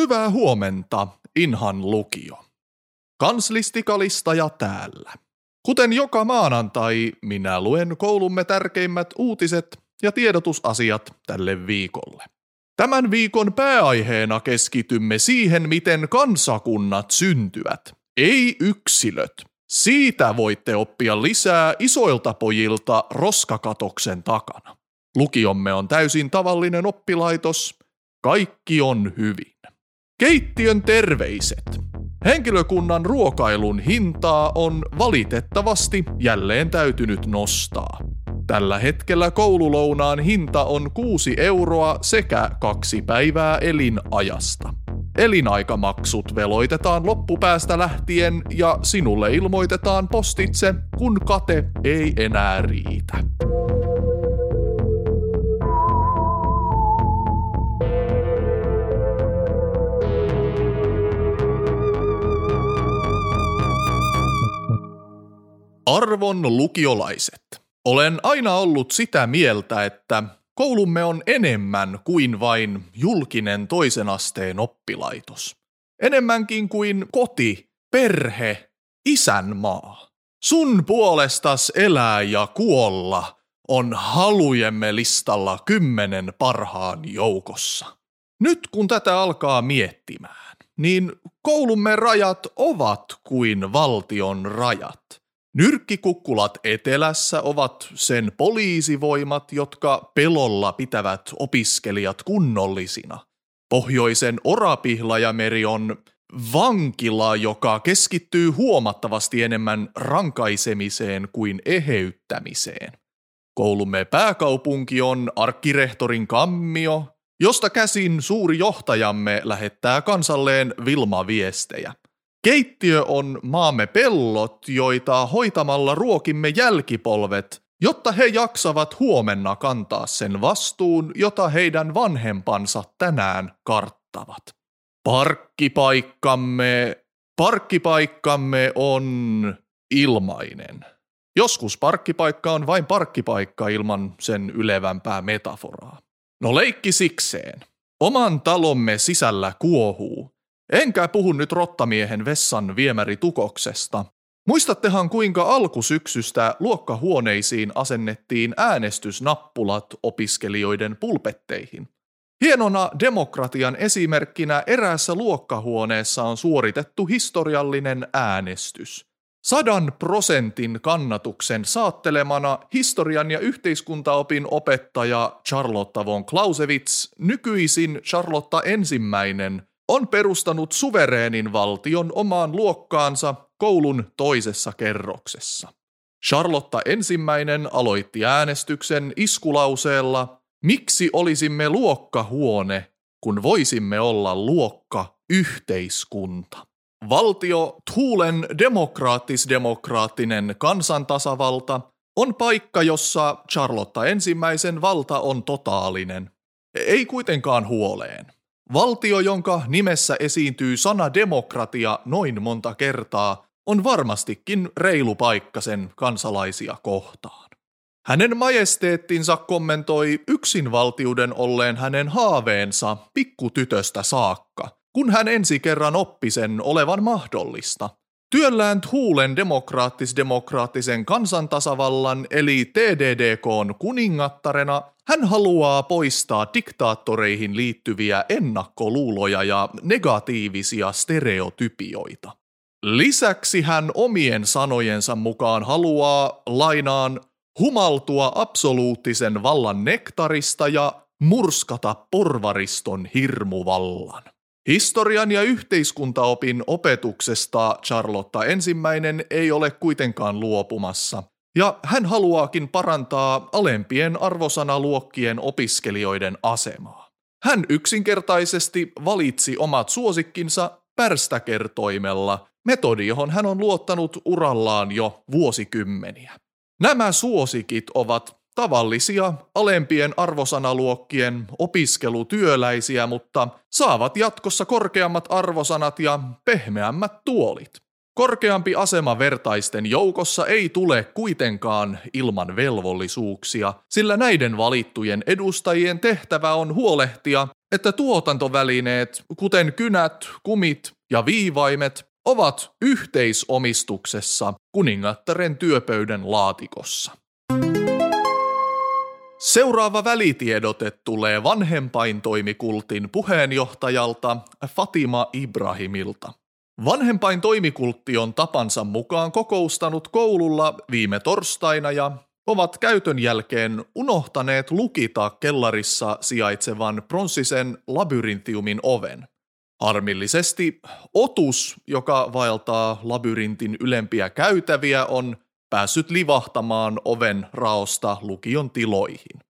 Hyvää huomenta, Inhan lukio. Kanslistikalistaja täällä. Kuten joka maanantai, minä luen koulumme tärkeimmät uutiset ja tiedotusasiat tälle viikolle. Tämän viikon pääaiheena keskitymme siihen, miten kansakunnat syntyvät, ei yksilöt. Siitä voitte oppia lisää isoilta pojilta roskakatoksen takana. Lukiomme on täysin tavallinen oppilaitos. Kaikki on hyvin. Keittiön terveiset. Henkilökunnan ruokailun hintaa on valitettavasti jälleen täytynyt nostaa. Tällä hetkellä koululounaan hinta on 6 euroa sekä kaksi päivää elinajasta. Elinaikamaksut veloitetaan loppupäästä lähtien ja sinulle ilmoitetaan postitse, kun kate ei enää riitä. Arvon lukiolaiset, olen aina ollut sitä mieltä, että koulumme on enemmän kuin vain julkinen toisen asteen oppilaitos. Enemmänkin kuin koti, perhe, isänmaa. Sun puolestas elää ja kuolla on halujemme listalla kymmenen parhaan joukossa. Nyt kun tätä alkaa miettimään, niin koulumme rajat ovat kuin valtion rajat – Nyrkkikukkulat etelässä ovat sen poliisivoimat, jotka pelolla pitävät opiskelijat kunnollisina. Pohjoisen Orapihlajameri on vankila, joka keskittyy huomattavasti enemmän rankaisemiseen kuin eheyttämiseen. Koulumme pääkaupunki on arkkirehtorin kammio, josta käsin suuri johtajamme lähettää kansalleen Vilma-viestejä. Keittiö on maamme pellot, joita hoitamalla ruokimme jälkipolvet, jotta he jaksavat huomenna kantaa sen vastuun, jota heidän vanhempansa tänään karttavat. Parkkipaikkamme, parkkipaikkamme on ilmainen. Joskus parkkipaikka on vain parkkipaikka ilman sen ylevämpää metaforaa. No leikki sikseen. Oman talomme sisällä kuohuu, Enkä puhu nyt rottamiehen vessan viemäritukoksesta. Muistattehan kuinka alkusyksystä luokkahuoneisiin asennettiin äänestysnappulat opiskelijoiden pulpetteihin. Hienona demokratian esimerkkinä eräässä luokkahuoneessa on suoritettu historiallinen äänestys. Sadan prosentin kannatuksen saattelemana historian ja yhteiskuntaopin opettaja Charlotta von Clausewitz, nykyisin Charlotta ensimmäinen, on perustanut suvereenin valtion omaan luokkaansa koulun toisessa kerroksessa. Charlotta ensimmäinen aloitti äänestyksen iskulauseella Miksi olisimme luokkahuone, kun voisimme olla luokka yhteiskunta? Valtio Thulen demokraattis-demokraattinen kansantasavalta on paikka, jossa Charlotta ensimmäisen valta on totaalinen. Ei kuitenkaan huoleen. Valtio, jonka nimessä esiintyy sana demokratia noin monta kertaa, on varmastikin reilu paikka sen kansalaisia kohtaan. Hänen majesteettinsa kommentoi yksinvaltiuden olleen hänen haaveensa pikkutytöstä saakka, kun hän ensi kerran oppi sen olevan mahdollista. Työllään Huulen demokraattis-demokraattisen kansantasavallan eli TDDKn kuningattarena hän haluaa poistaa diktaattoreihin liittyviä ennakkoluuloja ja negatiivisia stereotypioita. Lisäksi hän omien sanojensa mukaan haluaa lainaan humaltua absoluuttisen vallan nektarista ja murskata porvariston hirmuvallan. Historian ja yhteiskuntaopin opetuksesta Charlotta ensimmäinen ei ole kuitenkaan luopumassa, ja hän haluaakin parantaa alempien arvosanaluokkien opiskelijoiden asemaa. Hän yksinkertaisesti valitsi omat suosikkinsa pärstäkertoimella, metodi johon hän on luottanut urallaan jo vuosikymmeniä. Nämä suosikit ovat tavallisia alempien arvosanaluokkien opiskelutyöläisiä, mutta saavat jatkossa korkeammat arvosanat ja pehmeämmät tuolit. Korkeampi asema vertaisten joukossa ei tule kuitenkaan ilman velvollisuuksia, sillä näiden valittujen edustajien tehtävä on huolehtia, että tuotantovälineet, kuten kynät, kumit ja viivaimet, ovat yhteisomistuksessa kuningattaren työpöydän laatikossa. Seuraava välitiedote tulee vanhempaintoimikultin puheenjohtajalta Fatima Ibrahimilta. Vanhempain toimikultti on tapansa mukaan kokoustanut koululla viime torstaina ja ovat käytön jälkeen unohtaneet lukita kellarissa sijaitsevan pronssisen labyrintiumin oven. Harmillisesti otus, joka vaeltaa labyrintin ylempiä käytäviä, on päässyt livahtamaan oven raosta lukion tiloihin.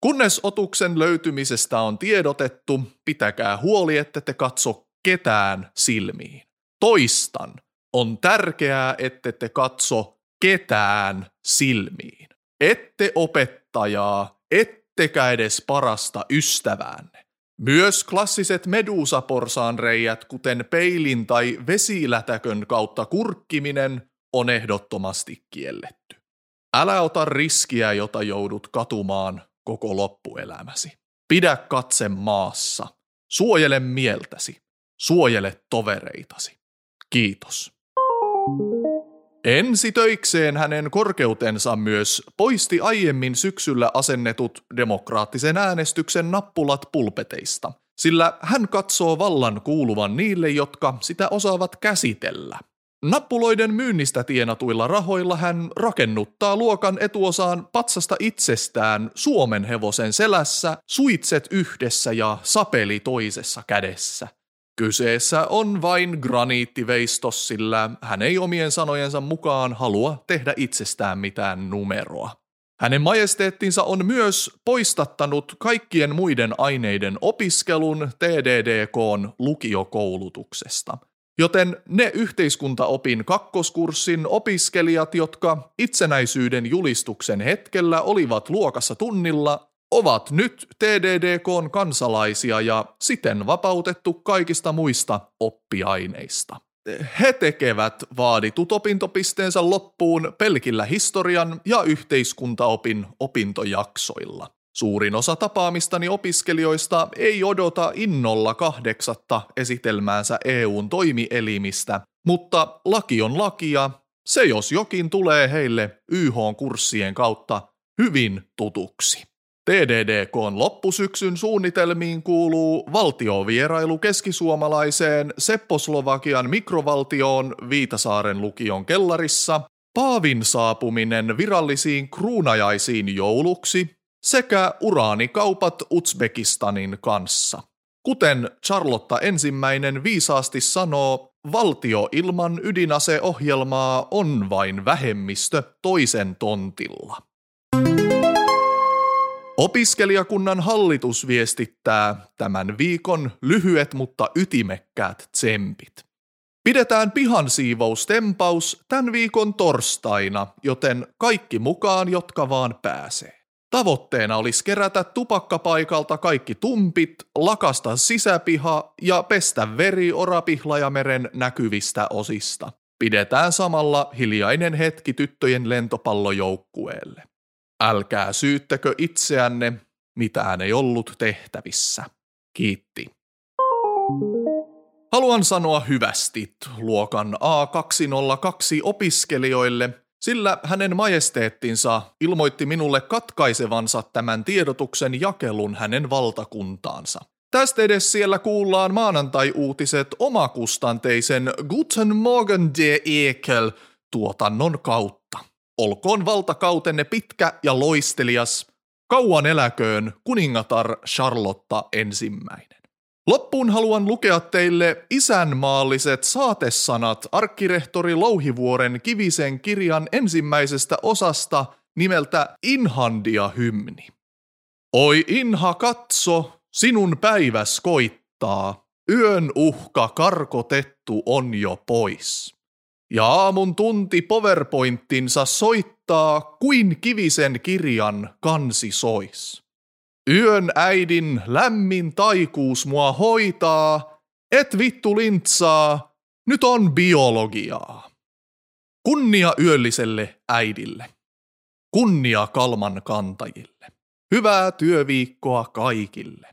Kunnes otuksen löytymisestä on tiedotettu, pitäkää huoli, että te katso ketään silmiin. Toistan, on tärkeää, ette te katso ketään silmiin. Ette opettajaa, ettekä edes parasta ystäväänne. Myös klassiset medusaporsaanreijät, kuten peilin tai vesilätäkön kautta kurkkiminen, on ehdottomasti kielletty. Älä ota riskiä, jota joudut katumaan koko loppuelämäsi. Pidä katse maassa. Suojele mieltäsi. Suojele tovereitasi. Kiitos. Ensitöikseen hänen korkeutensa myös poisti aiemmin syksyllä asennetut demokraattisen äänestyksen nappulat pulpeteista, sillä hän katsoo vallan kuuluvan niille, jotka sitä osaavat käsitellä. Nappuloiden myynnistä tienatuilla rahoilla hän rakennuttaa luokan etuosaan patsasta itsestään Suomen hevosen selässä, suitset yhdessä ja sapeli toisessa kädessä – Kyseessä on vain graniittiveistos, sillä hän ei omien sanojensa mukaan halua tehdä itsestään mitään numeroa. Hänen majesteettinsa on myös poistattanut kaikkien muiden aineiden opiskelun TDDKn lukiokoulutuksesta. Joten ne yhteiskuntaopin kakkoskurssin opiskelijat, jotka itsenäisyyden julistuksen hetkellä olivat luokassa tunnilla, ovat nyt TDDKn kansalaisia ja siten vapautettu kaikista muista oppiaineista. He tekevät vaaditut opintopisteensä loppuun pelkillä historian ja yhteiskuntaopin opintojaksoilla. Suurin osa tapaamistani opiskelijoista ei odota innolla kahdeksatta esitelmäänsä EUn toimielimistä, mutta laki on lakia, se jos jokin tulee heille YH-kurssien kautta hyvin tutuksi. TDDKn loppusyksyn suunnitelmiin kuuluu valtiovierailu keskisuomalaiseen Sepposlovakian mikrovaltioon Viitasaaren lukion kellarissa, Paavin saapuminen virallisiin kruunajaisiin jouluksi sekä uraanikaupat Uzbekistanin kanssa. Kuten Charlotta ensimmäinen viisaasti sanoo, valtio ilman ydinaseohjelmaa on vain vähemmistö toisen tontilla. Opiskelijakunnan hallitus viestittää tämän viikon lyhyet mutta ytimekkäät tsempit. Pidetään pihan siivoustempaus tämän viikon torstaina, joten kaikki mukaan, jotka vaan pääsee. Tavoitteena olisi kerätä tupakkapaikalta kaikki tumpit, lakasta sisäpiha ja pestä veri Orapihlajameren näkyvistä osista. Pidetään samalla hiljainen hetki tyttöjen lentopallojoukkueelle. Älkää syyttäkö itseänne, mitään ei ollut tehtävissä. Kiitti. Haluan sanoa hyvästit luokan A202 opiskelijoille, sillä hänen majesteettinsa ilmoitti minulle katkaisevansa tämän tiedotuksen jakelun hänen valtakuntaansa. Tästä edes siellä kuullaan maanantai-uutiset omakustanteisen Guten Morgen de Ekel tuotannon kautta. Olkoon valtakautenne pitkä ja loistelias, kauan eläköön kuningatar Charlotta ensimmäinen. Loppuun haluan lukea teille isänmaalliset saatesanat arkkirehtori Louhivuoren Kivisen kirjan ensimmäisestä osasta nimeltä Inhandia-hymni. Oi Inha katso, sinun päiväs koittaa, yön uhka karkotettu on jo pois. Ja aamun tunti PowerPointinsa soittaa kuin kivisen kirjan kansi sois. Yön äidin lämmin taikuus mua hoitaa, et vittu lintsaa, Nyt on biologiaa. Kunnia yölliselle äidille. Kunnia kalman kantajille. Hyvää työviikkoa kaikille.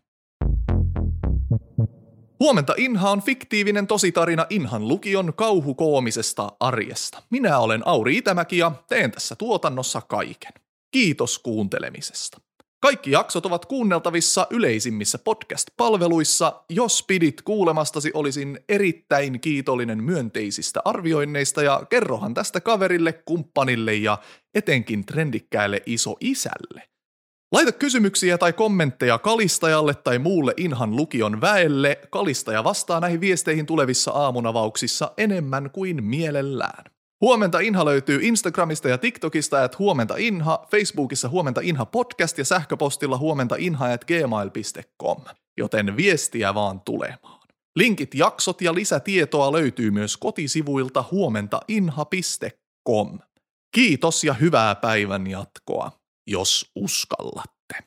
Huomenta Inha on fiktiivinen tositarina Inhan lukion kauhukoomisesta arjesta. Minä olen Auri Itämäki ja teen tässä tuotannossa kaiken. Kiitos kuuntelemisesta. Kaikki jaksot ovat kuunneltavissa yleisimmissä podcast-palveluissa. Jos pidit kuulemastasi, olisin erittäin kiitollinen myönteisistä arvioinneista ja kerrohan tästä kaverille, kumppanille ja etenkin trendikkäälle isoisälle. Laita kysymyksiä tai kommentteja Kalistajalle tai muulle Inhan lukion väelle. Kalistaja vastaa näihin viesteihin tulevissa aamunavauksissa enemmän kuin mielellään. Huomenta Inha löytyy Instagramista ja TikTokista, että huomenta Inha, Facebookissa huomenta Inha podcast ja sähköpostilla huomenta Inha at gmail.com, joten viestiä vaan tulemaan. Linkit, jaksot ja lisätietoa löytyy myös kotisivuilta huomentainha.com. Kiitos ja hyvää päivän jatkoa, jos uskallatte.